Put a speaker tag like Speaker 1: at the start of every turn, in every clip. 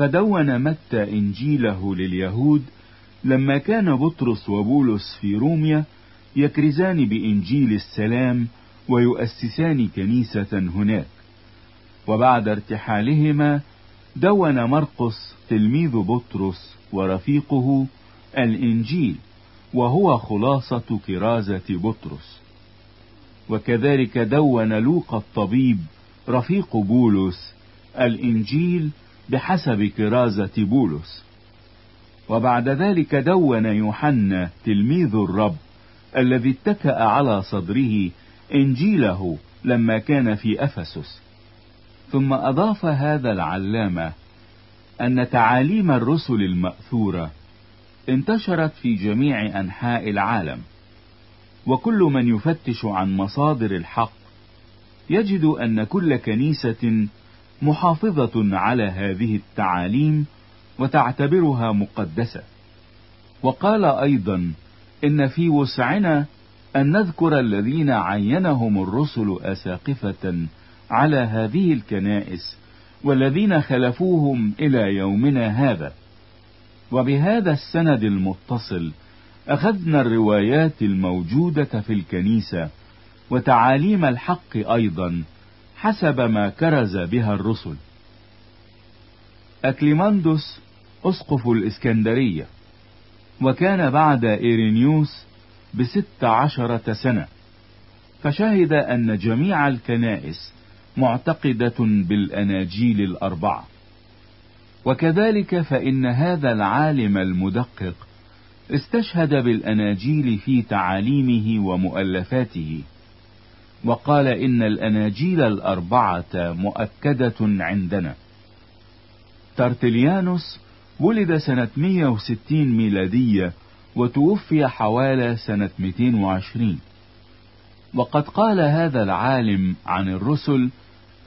Speaker 1: فدون متى إنجيله لليهود لما كان بطرس وبولس في روميا يكرزان بإنجيل السلام ويؤسسان كنيسة هناك. وبعد ارتحالهما دون مرقس تلميذ بطرس ورفيقه الإنجيل وهو خلاصة كرازة بطرس. وكذلك دون لوقا الطبيب رفيق بولس الإنجيل بحسب كرازة بولس. وبعد ذلك دون يوحنا تلميذ الرب الذي اتكأ على صدره إنجيله لما كان في أفسس. ثم أضاف هذا العلامة أن تعاليم الرسل المأثورة انتشرت في جميع أنحاء العالم. وكل من يفتش عن مصادر الحق يجد أن كل كنيسة محافظة على هذه التعاليم وتعتبرها مقدسة. وقال أيضا إن في وسعنا أن نذكر الذين عينهم الرسل أساقفة على هذه الكنائس والذين خلفوهم إلى يومنا هذا. وبهذا السند المتصل أخذنا الروايات الموجودة في الكنيسة وتعاليم الحق أيضا حسب ما كرز بها الرسل. أكليماندوس أسقف الإسكندرية وكان بعد إيرينيوس بست عشرة سنة فشهد أن جميع الكنائس معتقدة بالأناجيل الأربعة. وكذلك فإن هذا العالم المدقق استشهد بالأناجيل في تعاليمه ومؤلفاته. وقال إن الأناجيل الأربعة مؤكدة عندنا. ترتليانوس ولد سنة 160 ميلادية وتوفي حوالي سنة 220 وقد قال هذا العالم عن الرسل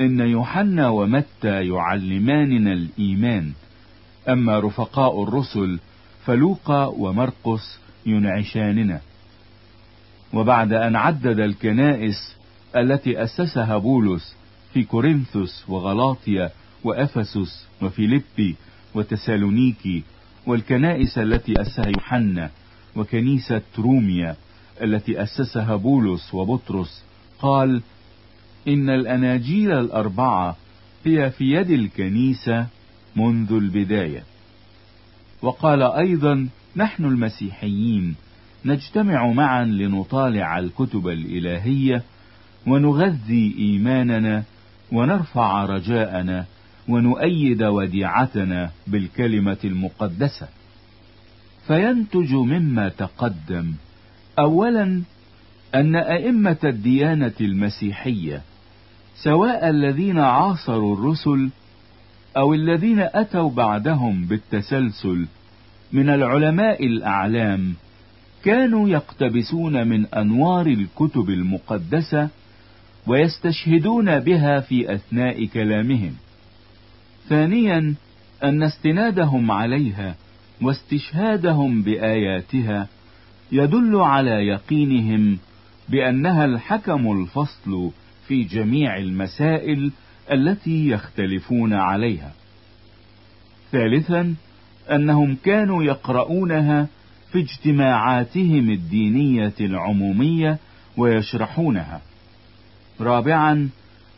Speaker 1: إن يوحنا ومتى يعلماننا الإيمان. أما رفقاء الرسل فلوقا ومرقس ينعشاننا. وبعد أن عدد الكنائس التي أسسها بولس في كورنثوس وغلاطيا وأفسس وفيليبي وتسالونيكي والكنائس التي أسسها يوحنا وكنيسة روميا التي أسسها بولس وبطرس قال إن الأناجيل الأربعة هي في يد الكنيسة منذ البداية. وقال أيضا نحن المسيحيين نجتمع معا لنطالع الكتب الإلهية ونغذي إيماننا ونرفع رجاءنا ونؤيد وديعتنا بالكلمة المقدسة. فينتج مما تقدم أولا أن أئمة الديانة المسيحية سواء الذين عاصروا الرسل أو الذين أتوا بعدهم بالتسلسل من العلماء الأعلام كانوا يقتبسون من أنوار الكتب المقدسة ويستشهدون بها في أثناء كلامهم. ثانيا أن استنادهم عليها واستشهادهم بآياتها يدل على يقينهم بأنها الحكم الفصل في جميع المسائل التي يختلفون عليها. ثالثا أنهم كانوا يقرؤونها في اجتماعاتهم الدينية العمومية ويشرحونها. رابعا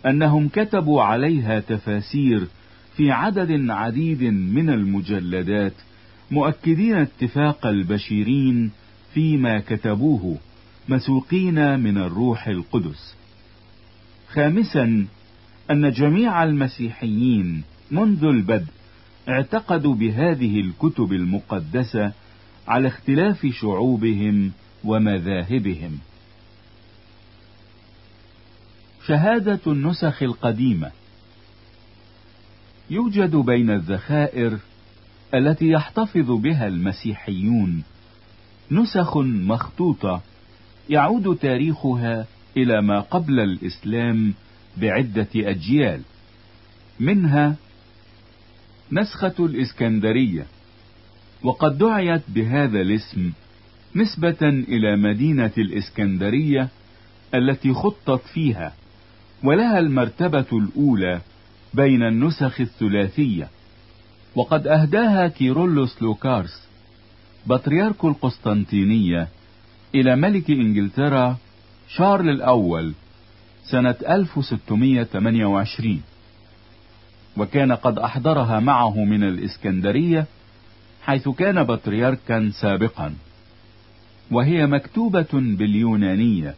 Speaker 1: أنهم كتبوا عليها تفاسير في عدد عديد من المجلدات مؤكدين اتفاق البشيرين فيما كتبوه مسوقين من الروح القدس. خامسا أن جميع المسيحيين منذ البدء اعتقدوا بهذه الكتب المقدسة على اختلاف شعوبهم ومذاهبهم. شهادة النسخ القديمة. يوجد بين الذخائر التي يحتفظ بها المسيحيون نسخ مخطوطة يعود تاريخها إلى ما قبل الإسلام بعدة أجيال. منها نسخة الإسكندرية وقد دعيت بهذا الاسم نسبة إلى مدينة الإسكندرية التي خطت فيها. ولها المرتبة الأولى بين النسخ الثلاثية. وقد أهداها كيرولوس لوكارس بطريرك القسطنطينية إلى ملك إنجلترا شارل الأول سنة 1628 وكان قد أحضرها معه من الإسكندرية حيث كان بطريركا سابقا. وهي مكتوبة باليونانية.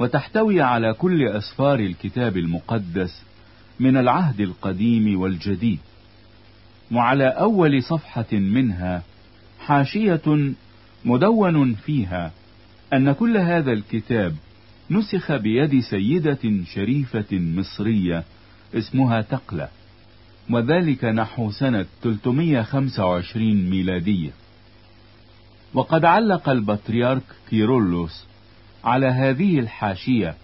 Speaker 1: وتحتوي على كل أسفار الكتاب المقدس من العهد القديم والجديد وعلى أول صفحة منها حاشية مدون فيها أن كل هذا الكتاب نسخ بيد سيدة شريفة مصرية اسمها تقلة وذلك نحو سنة 325 ميلادية. وقد علق البطريرك كيرولوس على هذه الحاشية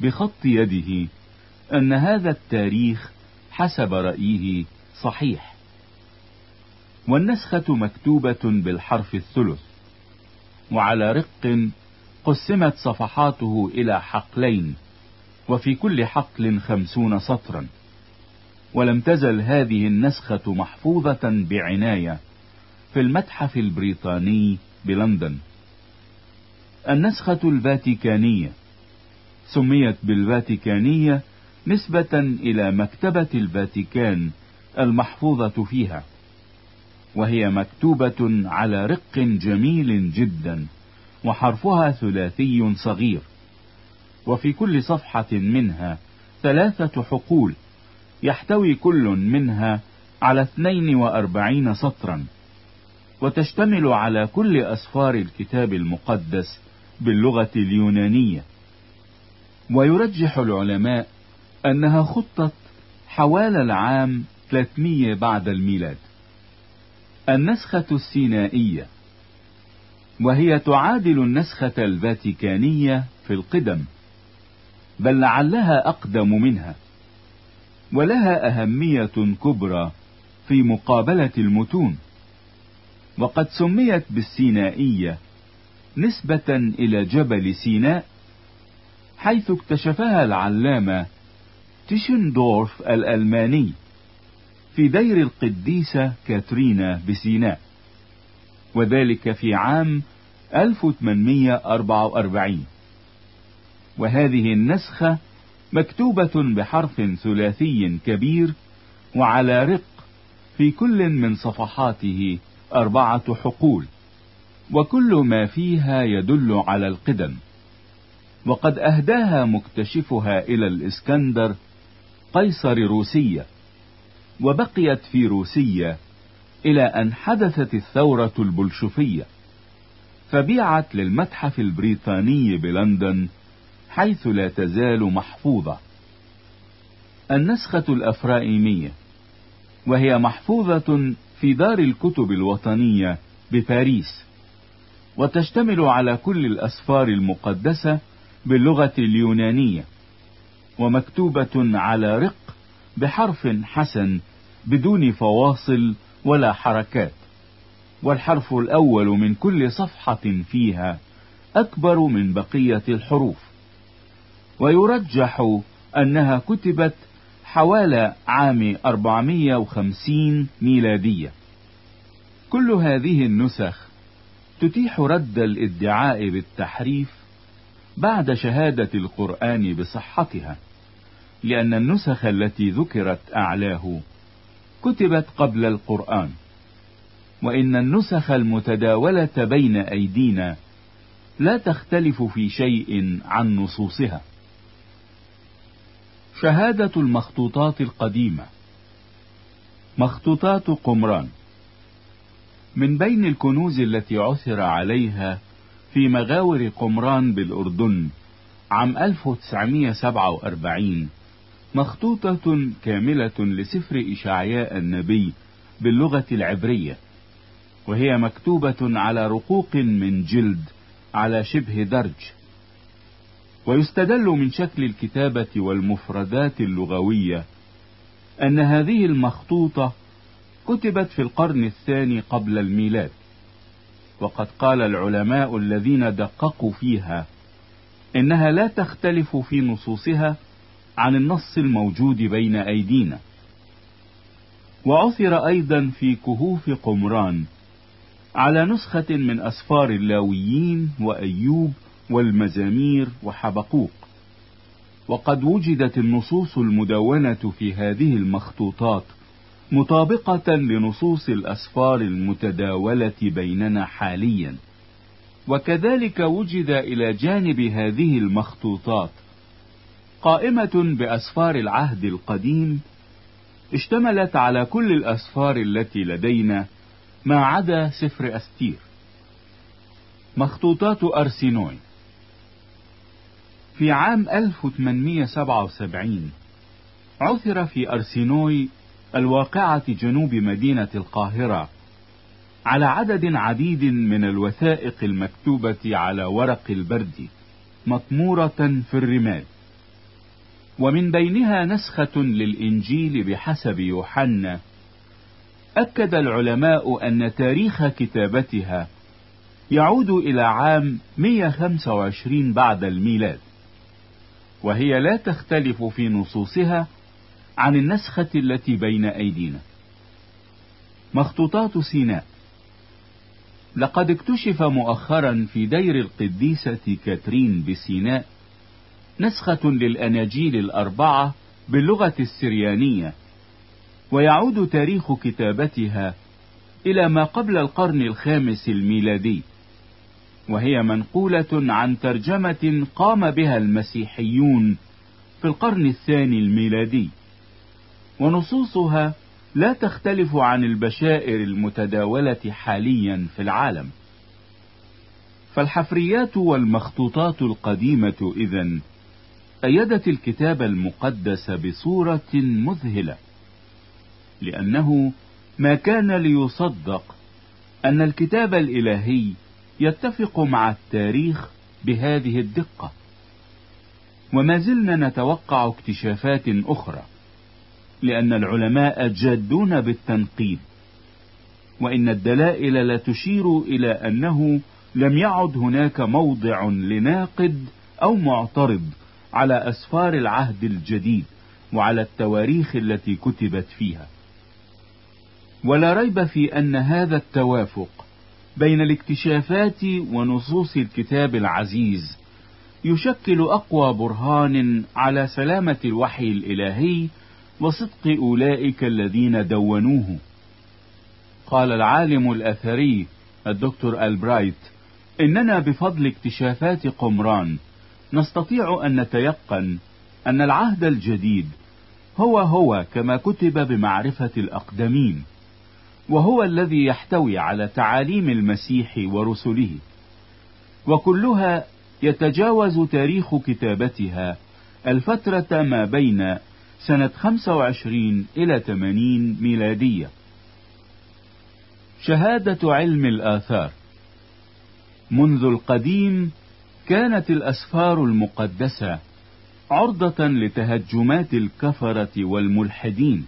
Speaker 1: بخط يده أن هذا التاريخ حسب رأيه صحيح. والنسخة مكتوبة بالحرف الثلث وعلى رق قسمت صفحاته إلى حقلين وفي كل حقل خمسون سطرا. ولم تزل هذه النسخة محفوظة بعناية في المتحف البريطاني بلندن. النسخة الفاتيكانية. سميت بالفاتيكانية نسبة إلى مكتبة الفاتيكان المحفوظة فيها وهي مكتوبة على رق جميل جدا وحرفها ثلاثي صغير وفي كل صفحة منها ثلاثة حقول يحتوي كل منها على اثنين وأربعين سطرا وتشتمل على كل أسفار الكتاب المقدس باللغة اليونانية. ويرجح العلماء أنها خطت حوالي العام 300 بعد الميلاد. النسخة السينائية وهي تعادل النسخة الفاتيكانية في القدم بل لعلها أقدم منها ولها أهمية كبرى في مقابلة المتون. وقد سميت بالسينائية نسبة إلى جبل سيناء حيث اكتشفها العلامة تيشندورف الألماني في دير القديسة كاترينا بسيناء وذلك في عام 1844 وهذه النسخة مكتوبة بحرف ثلاثي كبير وعلى رق في كل من صفحاته أربعة حقول. وكل ما فيها يدل على القدم. وقد أهداها مكتشفها إلى الإسكندر قيصر روسية وبقيت في روسية إلى أن حدثت الثورة البلشفية فبيعت للمتحف البريطاني بلندن حيث لا تزال محفوظة. النسخة الأفرائيمية وهي محفوظة في دار الكتب الوطنية بباريس. وتشتمل على كل الأسفار المقدسة باللغة اليونانية ومكتوبة على رق بحرف حسن بدون فواصل ولا حركات والحرف الأول من كل صفحة فيها أكبر من بقية الحروف ويرجح أنها كتبت حوالي عام 450 ميلادية. كل هذه النسخ تتيح رد الادعاء بالتحريف بعد شهادة القرآن بصحتها لأن النسخ التي ذكرت أعلاه كتبت قبل القرآن وإن النسخ المتداولة بين أيدينا لا تختلف في شيء عن نصوصها. شهادة المخطوطات القديمة مخطوطات قمران من بين الكنوز التي عثر عليها في مغاور قمران بالأردن عام 1947 مخطوطة كاملة لسفر إشعياء النبي باللغة العبرية وهي مكتوبة على رقوق من جلد على شبه درج ويستدل من شكل الكتابة والمفردات اللغوية أن هذه المخطوطة كتبت في القرن الثاني قبل الميلاد. وقد قال العلماء الذين دققوا فيها إنها لا تختلف في نصوصها عن النص الموجود بين أيدينا. وعثر أيضا في كهوف قمران على نسخة من أسفار اللاويين وأيوب والمزامير وحبقوق. وقد وجدت النصوص المدونة في هذه المخطوطات مطابقة لنصوص الأسفار المتداولة بيننا حاليا. وكذلك وجد إلى جانب هذه المخطوطات قائمة بأسفار العهد القديم اشتملت على كل الأسفار التي لدينا ما عدا سفر أستير. مخطوطات أرسينوي. في عام 1877 عثر في أرسينوي الواقعة جنوب مدينة القاهرة. على عدد عديد من الوثائق المكتوبة على ورق البرد مطمورة في الرمال. ومن بينها نسخة للإنجيل بحسب يوحنا. أكد العلماء أن تاريخ كتابتها يعود إلى عام 125 بعد الميلاد. وهي لا تختلف في نصوصها عن النسخة التي بين أيدينا. مخطوطات سيناء. لقد اكتشف مؤخرا في دير القديسة كاترين بسيناء نسخة للأناجيل الأربعة باللغة السريانية ويعود تاريخ كتابتها إلى ما قبل القرن الخامس الميلادي وهي منقولة عن ترجمة قام بها المسيحيون في القرن الثاني الميلادي. ونصوصها لا تختلف عن البشائر المتداولة حاليا في العالم. فالحفريات والمخطوطات القديمة إذن أيدت الكتاب المقدس بصورة مذهلة لأنه ما كان ليصدق أن الكتاب الإلهي يتفق مع التاريخ بهذه الدقة. وما زلنا نتوقع اكتشافات أخرى. لأن العلماء جادون بالتنقيب وإن الدلائل لا تشير إلى أنه لم يعد هناك موضع لناقد أو معترض على أسفار العهد الجديد وعلى التواريخ التي كتبت فيها. ولا ريب في أن هذا التوافق بين الاكتشافات ونصوص الكتاب العزيز يشكل أقوى برهان على سلامة الوحي الإلهي وصدق أولئك الذين دونوه. قال العالم الأثري الدكتور ألبرايت إننا بفضل اكتشافات قمران نستطيع أن نتيقن أن العهد الجديد هو هو كما كتب بمعرفة الأقدمين وهو الذي يحتوي على تعاليم المسيح ورسله وكلها يتجاوز تاريخ كتابتها الفترة ما بين سنة 25 إلى 80 ميلادية. شهادة علم الآثار. منذ القديم كانت الأسفار المقدسة عرضة لتهجمات الكفرة والملحدين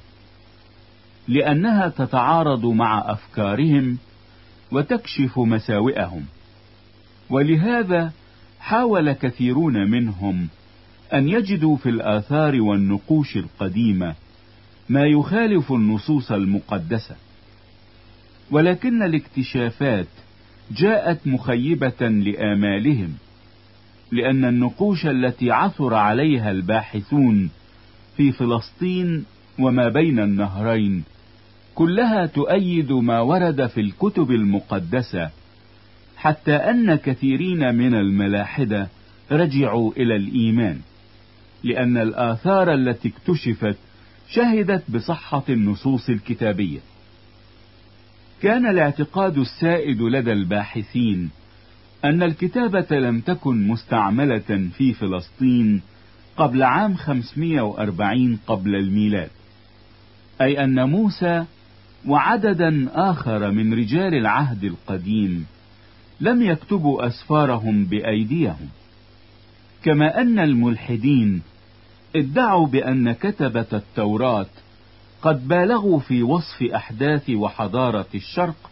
Speaker 1: لأنها تتعارض مع أفكارهم وتكشف مساوئهم. ولهذا حاول كثيرون منهم أن يجدوا في الآثار والنقوش القديمة ما يخالف النصوص المقدسة. ولكن الاكتشافات جاءت مخيبة لآمالهم لأن النقوش التي عثر عليها الباحثون في فلسطين وما بين النهرين كلها تؤيد ما ورد في الكتب المقدسة حتى أن كثيرين من الملاحدة رجعوا إلى الإيمان. لأن الآثار التي اكتشفت شهدت بصحة النصوص الكتابية. كان الاعتقاد السائد لدى الباحثين أن الكتابة لم تكن مستعملة في فلسطين قبل عام 540 قبل الميلاد أي أن موسى وعددا آخر من رجال العهد القديم لم يكتبوا أسفارهم بأيديهم. كما أن الملحدين ادعوا بأن كتبة التوراة قد بالغوا في وصف أحداث وحضارة الشرق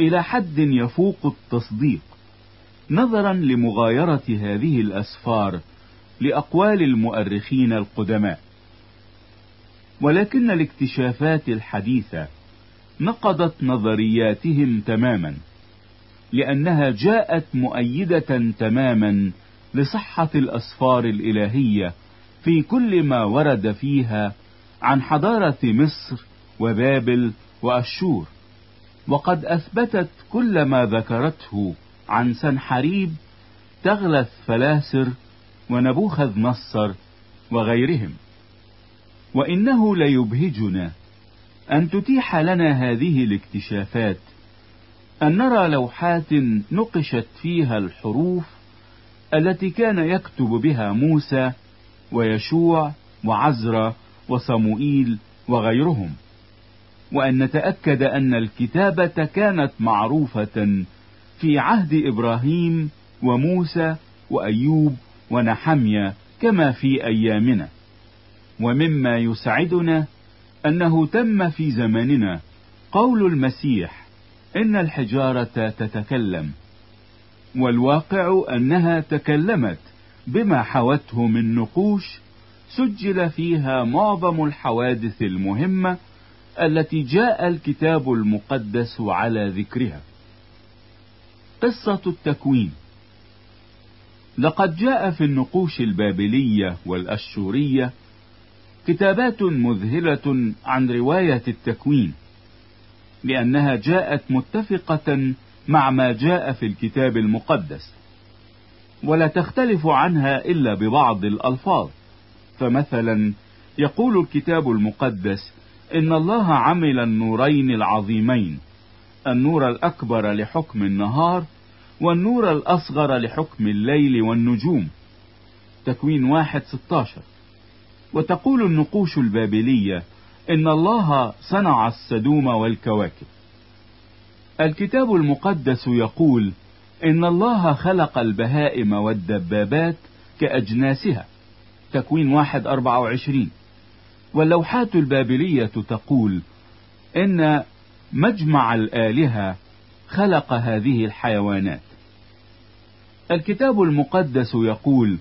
Speaker 1: إلى حد يفوق التصديق نظرا لمغايرة هذه الأسفار لأقوال المؤرخين القدماء. ولكن الاكتشافات الحديثة نقضت نظرياتهم تماما لأنها جاءت مؤيدة تماما لصحة الأسفار الإلهية في كل ما ورد فيها عن حضارة مصر وبابل وأشور. وقد أثبتت كل ما ذكرته عن سنحريب تغلث فلاسر ونبوخذ نصر وغيرهم. وإنه ليبهجنا أن تتيح لنا هذه الاكتشافات أن نرى لوحات نقشت فيها الحروف التي كان يكتب بها موسى ويشوع وعزرا وصموئيل وغيرهم. وأن نتأكد أن الكتابة كانت معروفة في عهد إبراهيم وموسى وأيوب ونحميا كما في أيامنا. ومما يسعدنا أنه تم في زماننا قول المسيح إن الحجارة تتكلم. والواقع أنها تكلمت بما حوته من نقوش سجل فيها معظم الحوادث المهمة التي جاء الكتاب المقدس على ذكرها. قصة التكوين. لقد جاء في النقوش البابلية والأشورية كتابات مذهلة عن رواية التكوين لأنها جاءت متفقة مع ما جاء في الكتاب المقدس. ولا تختلف عنها إلا ببعض الألفاظ. فمثلا يقول الكتاب المقدس إن الله عمل النورين العظيمين النور الأكبر لحكم النهار والنور الأصغر لحكم الليل والنجوم. تكوين واحد ستاشر. وتقول النقوش البابلية إن الله صنع السدوم والكواكب. الكتاب المقدس يقول إن الله خلق البهائم والدبابات كأجناسها. تكوين واحد أربعة وعشرين. واللوحات البابلية تقول إن مجمع الآلهة خلق هذه الحيوانات. الكتاب المقدس يقول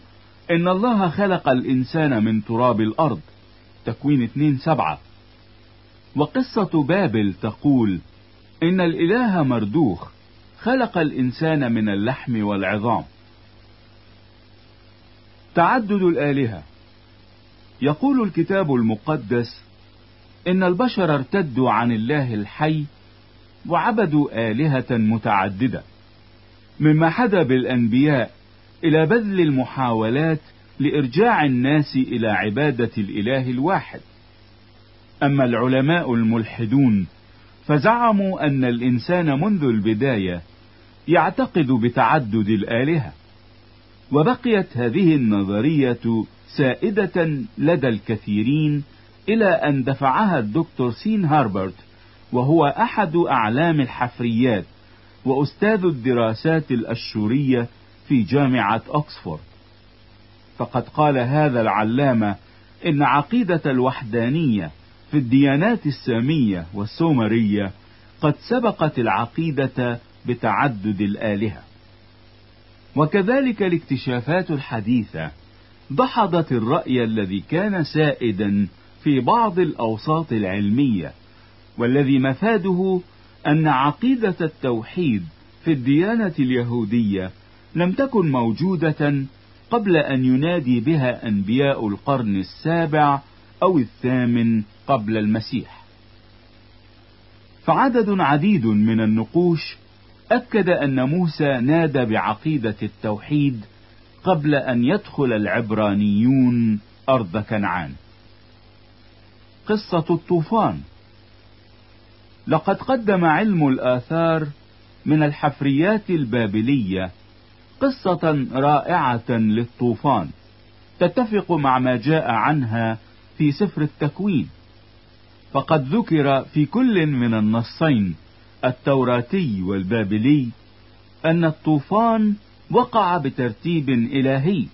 Speaker 1: إن الله خلق الإنسان من تراب الأرض. تكوين اتنين سبعة. وقصة بابل تقول إن الإله مردوخ خلق الإنسان من اللحم والعظام. تعدد الآلهة. يقول الكتاب المقدس إن البشر ارتدوا عن الله الحي وعبدوا آلهة متعددة مما حدا بالأنبياء إلى بذل المحاولات لإرجاع الناس إلى عبادة الإله الواحد. أما العلماء الملحدون فزعموا أن الإنسان منذ البداية يعتقد بتعدد الآلهة وبقيت هذه النظرية سائدة لدى الكثيرين إلى أن دفعها الدكتور سين هاربرت وهو أحد أعلام الحفريات وأستاذ الدراسات الأشورية في جامعة أكسفورد. فقد قال هذا العلامة إن عقيدة الوحدانية في الديانات السامية والسومرية قد سبقت العقيدة بتعدد الآلهة. وكذلك الاكتشافات الحديثة دحضت الرأي الذي كان سائدا في بعض الأوساط العلمية والذي مفاده أن عقيدة التوحيد في الديانة اليهودية لم تكن موجودة قبل أن ينادي بها أنبياء القرن السابع أو الثامن قبل المسيح. فعدد عديد من النقوش أكد أن موسى نادى بعقيدة التوحيد قبل أن يدخل العبرانيون أرض كنعان. قصة الطوفان. لقد قدم علم الآثار من الحفريات البابلية قصة رائعة للطوفان تتفق مع ما جاء عنها في سفر التكوين. فقد ذكر في كل من النصين التوراتي والبابلي أن الطوفان وقع بترتيب إلهي.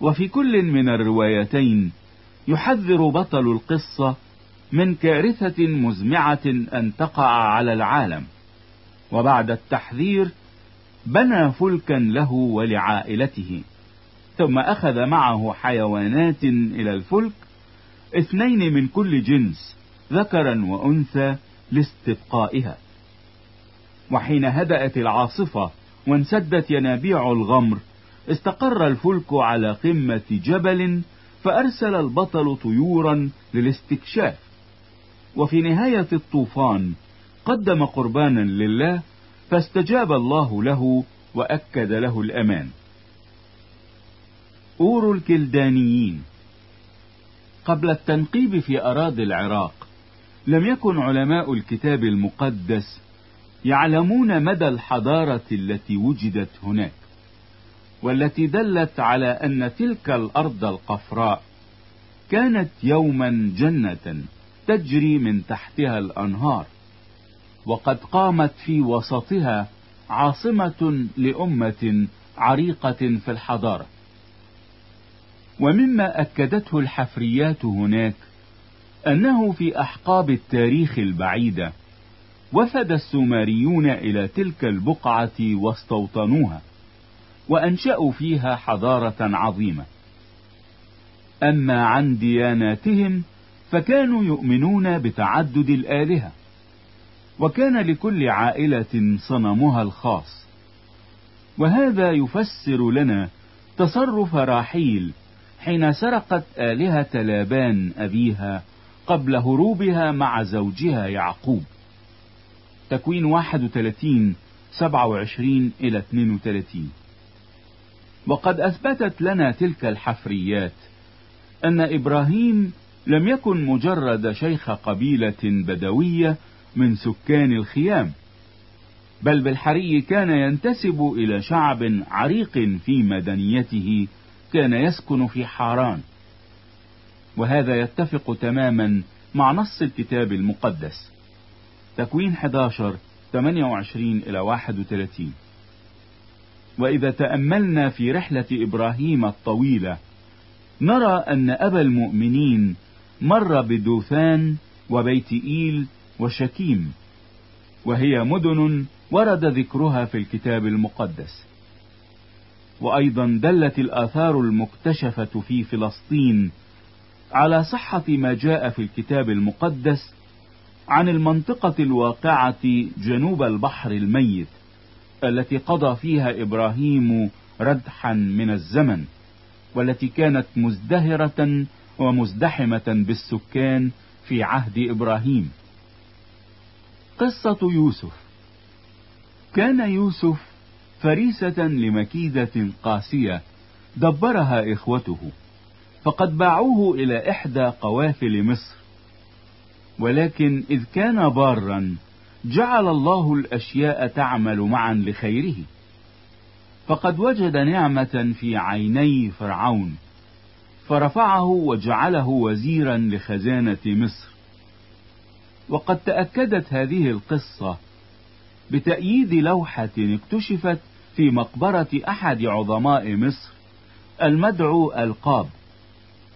Speaker 1: وفي كل من الروايتين يحذر بطل القصة من كارثة مزمعة أن تقع على العالم. وبعد التحذير بنى فلكا له ولعائلته ثم أخذ معه حيوانات إلى الفلك اثنين من كل جنس ذكرا وأنثى لاستبقائها. وحين هدأت العاصفة وانسدت ينابيع الغمر استقر الفلك على قمة جبل فأرسل البطل طيورا للاستكشاف. وفي نهاية الطوفان قدم قربانا لله فاستجاب الله له وأكد له الأمان. أور الكلدانيين. قبل التنقيب في أراضي العراق لم يكن علماء الكتاب المقدس يعلمون مدى الحضارة التي وجدت هناك والتي دلت على أن تلك الأرض القفراء كانت يوما جنة تجري من تحتها الأنهار وقد قامت في وسطها عاصمة لأمة عريقة في الحضارة. ومما أكدته الحفريات هناك أنه في أحقاب التاريخ البعيدة وفد السومريون إلى تلك البقعة واستوطنوها وأنشأوا فيها حضارة عظيمة. أما عن دياناتهم فكانوا يؤمنون بتعدد الآلهة وكان لكل عائلة صنمها الخاص. وهذا يفسر لنا تصرف راحيل حين سرقت آلهة لابان أبيها قبل هروبها مع زوجها يعقوب. تكوين 31 27 إلى 32 وقد أثبتت لنا تلك الحفريات أن إبراهيم لم يكن مجرد شيخ قبيلة بدوية من سكان الخيام بل بالحري كان ينتسب إلى شعب عريق في مدنيته كان يسكن في حاران. وهذا يتفق تماما مع نص الكتاب المقدس. تكوين 11 28 إلى 31 وإذا تأملنا في رحلة إبراهيم الطويلة نرى أن أبا المؤمنين مر بدوثان وبيت إيل وشكيم وهي مدن ورد ذكرها في الكتاب المقدس. وأيضا دلت الآثار المكتشفة في فلسطين على صحة ما جاء في الكتاب المقدس عن المنطقة الواقعة جنوب البحر الميت التي قضى فيها إبراهيم ردحا من الزمن والتي كانت مزدهرة ومزدحمة بالسكان في عهد إبراهيم. قصة يوسف. كان يوسف فريسة لمكيدة قاسية دبرها إخوته فقد باعوه إلى إحدى قوافل مصر. ولكن إذ كان بارا جعل الله الأشياء تعمل معا لخيره. فقد وجد نعمة في عيني فرعون فرفعه وجعله وزيرا لخزانة مصر. وقد تأكدت هذه القصة بتأييد لوحة اكتشفت في مقبرة أحد عظماء مصر المدعو القاب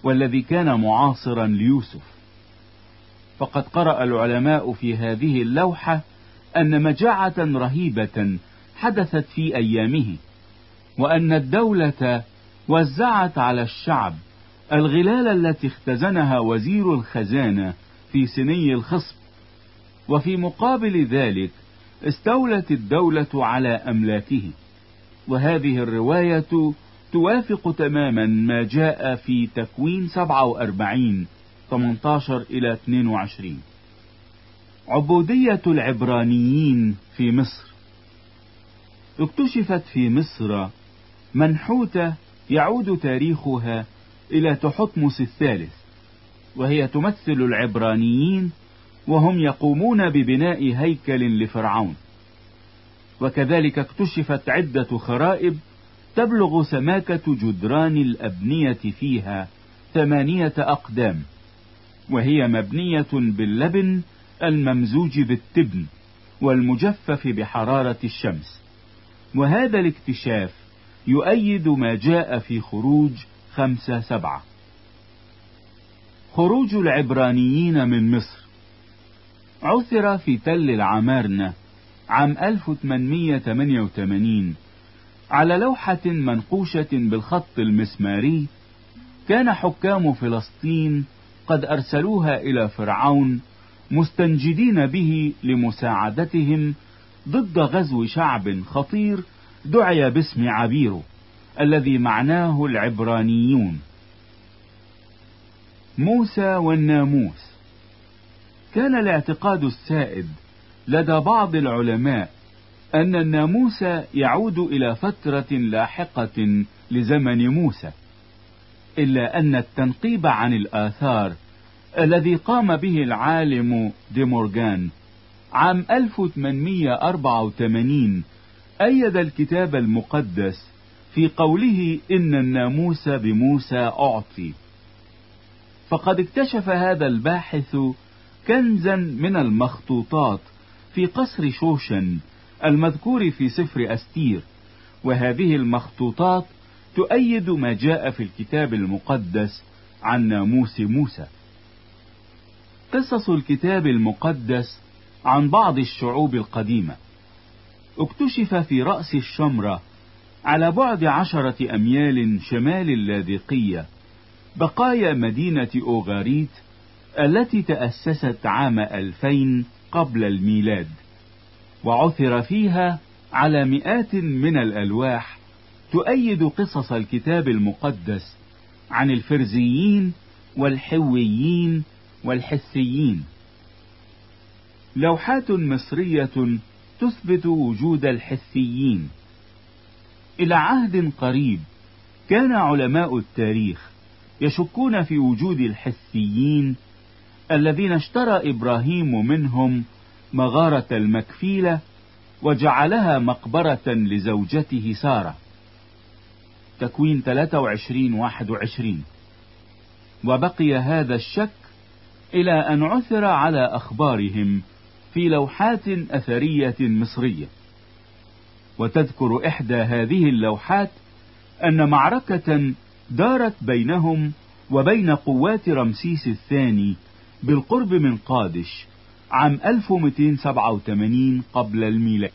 Speaker 1: والذي كان معاصرا ليوسف. فقد قرأ العلماء في هذه اللوحة أن مجاعة رهيبة حدثت في أيامه وأن الدولة وزعت على الشعب الغلال التي اختزنها وزير الخزانة في سني الخصب. وفي مقابل ذلك استولت الدولة على أملاكه. وهذه الرواية توافق تماما ما جاء في تكوين 47 18 إلى 22 عبودية العبرانيين في مصر. اكتشفت في مصر منحوتة يعود تاريخها إلى تحتمس الثالث وهي تمثل العبرانيين وهم يقومون ببناء هيكل لفرعون. وكذلك اكتشفت عدة خرائب تبلغ سماكة جدران الأبنية فيها ثمانية أقدام وهي مبنية باللبن الممزوج بالتبن والمجفف بحرارة الشمس. وهذا الاكتشاف يؤيد ما جاء في خروج خمسة سبعة. خروج العبرانيين من مصر. عثر في تل العمارنة عام 1888 على لوحة منقوشة بالخط المسماري كان حكام فلسطين قد أرسلوها إلى فرعون مستنجدين به لمساعدتهم ضد غزو شعب خطير دعي باسم عبيره الذي معناه العبرانيون. موسى والناموس. كان الاعتقاد السائد لدى بعض العلماء أن الناموس يعود إلى فترة لاحقة لزمن موسى إلا أن التنقيب عن الآثار الذي قام به العالم ديمورغان عام 1884 أيد الكتاب المقدس في قوله إن الناموس بموسى أعطي. فقد اكتشف هذا الباحث كنزا من المخطوطات في قصر شوشن المذكور في سفر أستير وهذه المخطوطات تؤيد ما جاء في الكتاب المقدس عن ناموس موسى. قصص الكتاب المقدس عن بعض الشعوب القديمة. اكتشف في رأس الشمرة على بعد عشرة أميال شمال اللاذقية بقايا مدينة أوغاريت التي تأسست عام ألفين قبل الميلاد وعثر فيها على مئات من الألواح تؤيد قصص الكتاب المقدس عن الفرزيين والحويين والحسيين. لوحات مصرية تثبت وجود الحثيين إلى عهد قريب كان علماء التاريخ يشكون في وجود الحثيين الذين اشترى إبراهيم منهم مغارة المكفيلة وجعلها مقبرة لزوجته سارة. تكوين 23 21 وبقي هذا الشك إلى أن عثر على أخبارهم في لوحات أثرية مصرية. وتذكر إحدى هذه اللوحات أن معركة دارت بينهم وبين قوات رمسيس الثاني بالقرب من قادش عام 1287 قبل الميلاد.